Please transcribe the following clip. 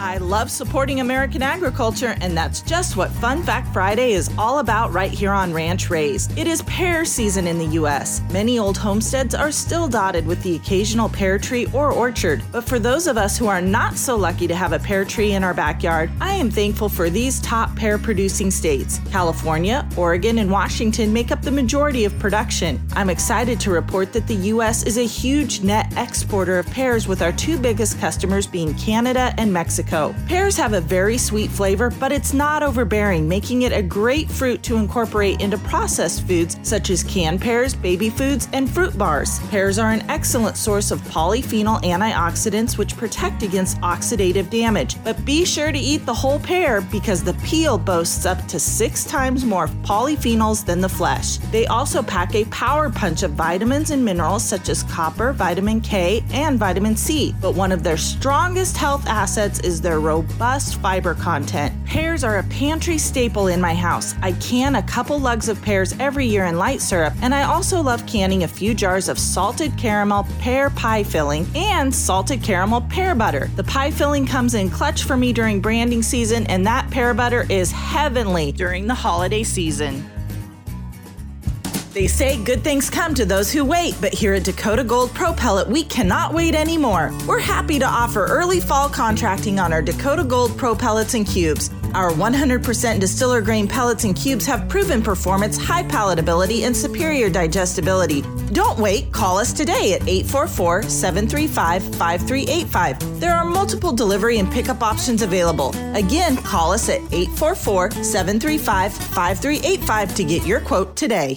I love supporting American agriculture, and that's just what Fun Fact Friday is all about right here on Ranch Raised. It is pear season in the U.S. Many old homesteads are still dotted with the occasional pear tree or orchard, but for those of us who are not so lucky to have a pear tree in our backyard, I am thankful for these top pear producing states. California, Oregon, and Washington make up the majority of production. I'm excited to report that the U.S. is a huge net exporter of pears, with our two biggest customers being Canada and Mexico. Pears have a very sweet flavor, but it's not overbearing, making it a great fruit to incorporate into processed foods such as canned pears, baby foods, and fruit bars. Pears are an excellent source of polyphenol antioxidants which protect against oxidative damage. But be sure to eat the whole pear because the peel boasts up to six times more polyphenols than the flesh. They also pack a power punch of vitamins and minerals such as copper, vitamin K, and vitamin C. But one of their strongest health assets their robust fiber content. Pears are a pantry staple in my house. I can a couple lugs of pears every year in light syrup, and I also love canning a few jars of salted caramel pear pie filling and salted caramel pear butter. The pie filling comes in clutch for me during branding season, and that pear butter is heavenly during the holiday season. They say good things come to those who wait, but here at Dakota Gold Pro Pellet, we cannot wait anymore. We're happy to offer early fall contracting on our Dakota Gold Pro Pellets and Cubes. Our 100% distiller grain pellets and cubes have proven performance, high palatability, and superior digestibility. Don't wait, call us today at 844 735 5385. There are multiple delivery and pickup options available. Again, call us at 844 735 5385 to get your quote today.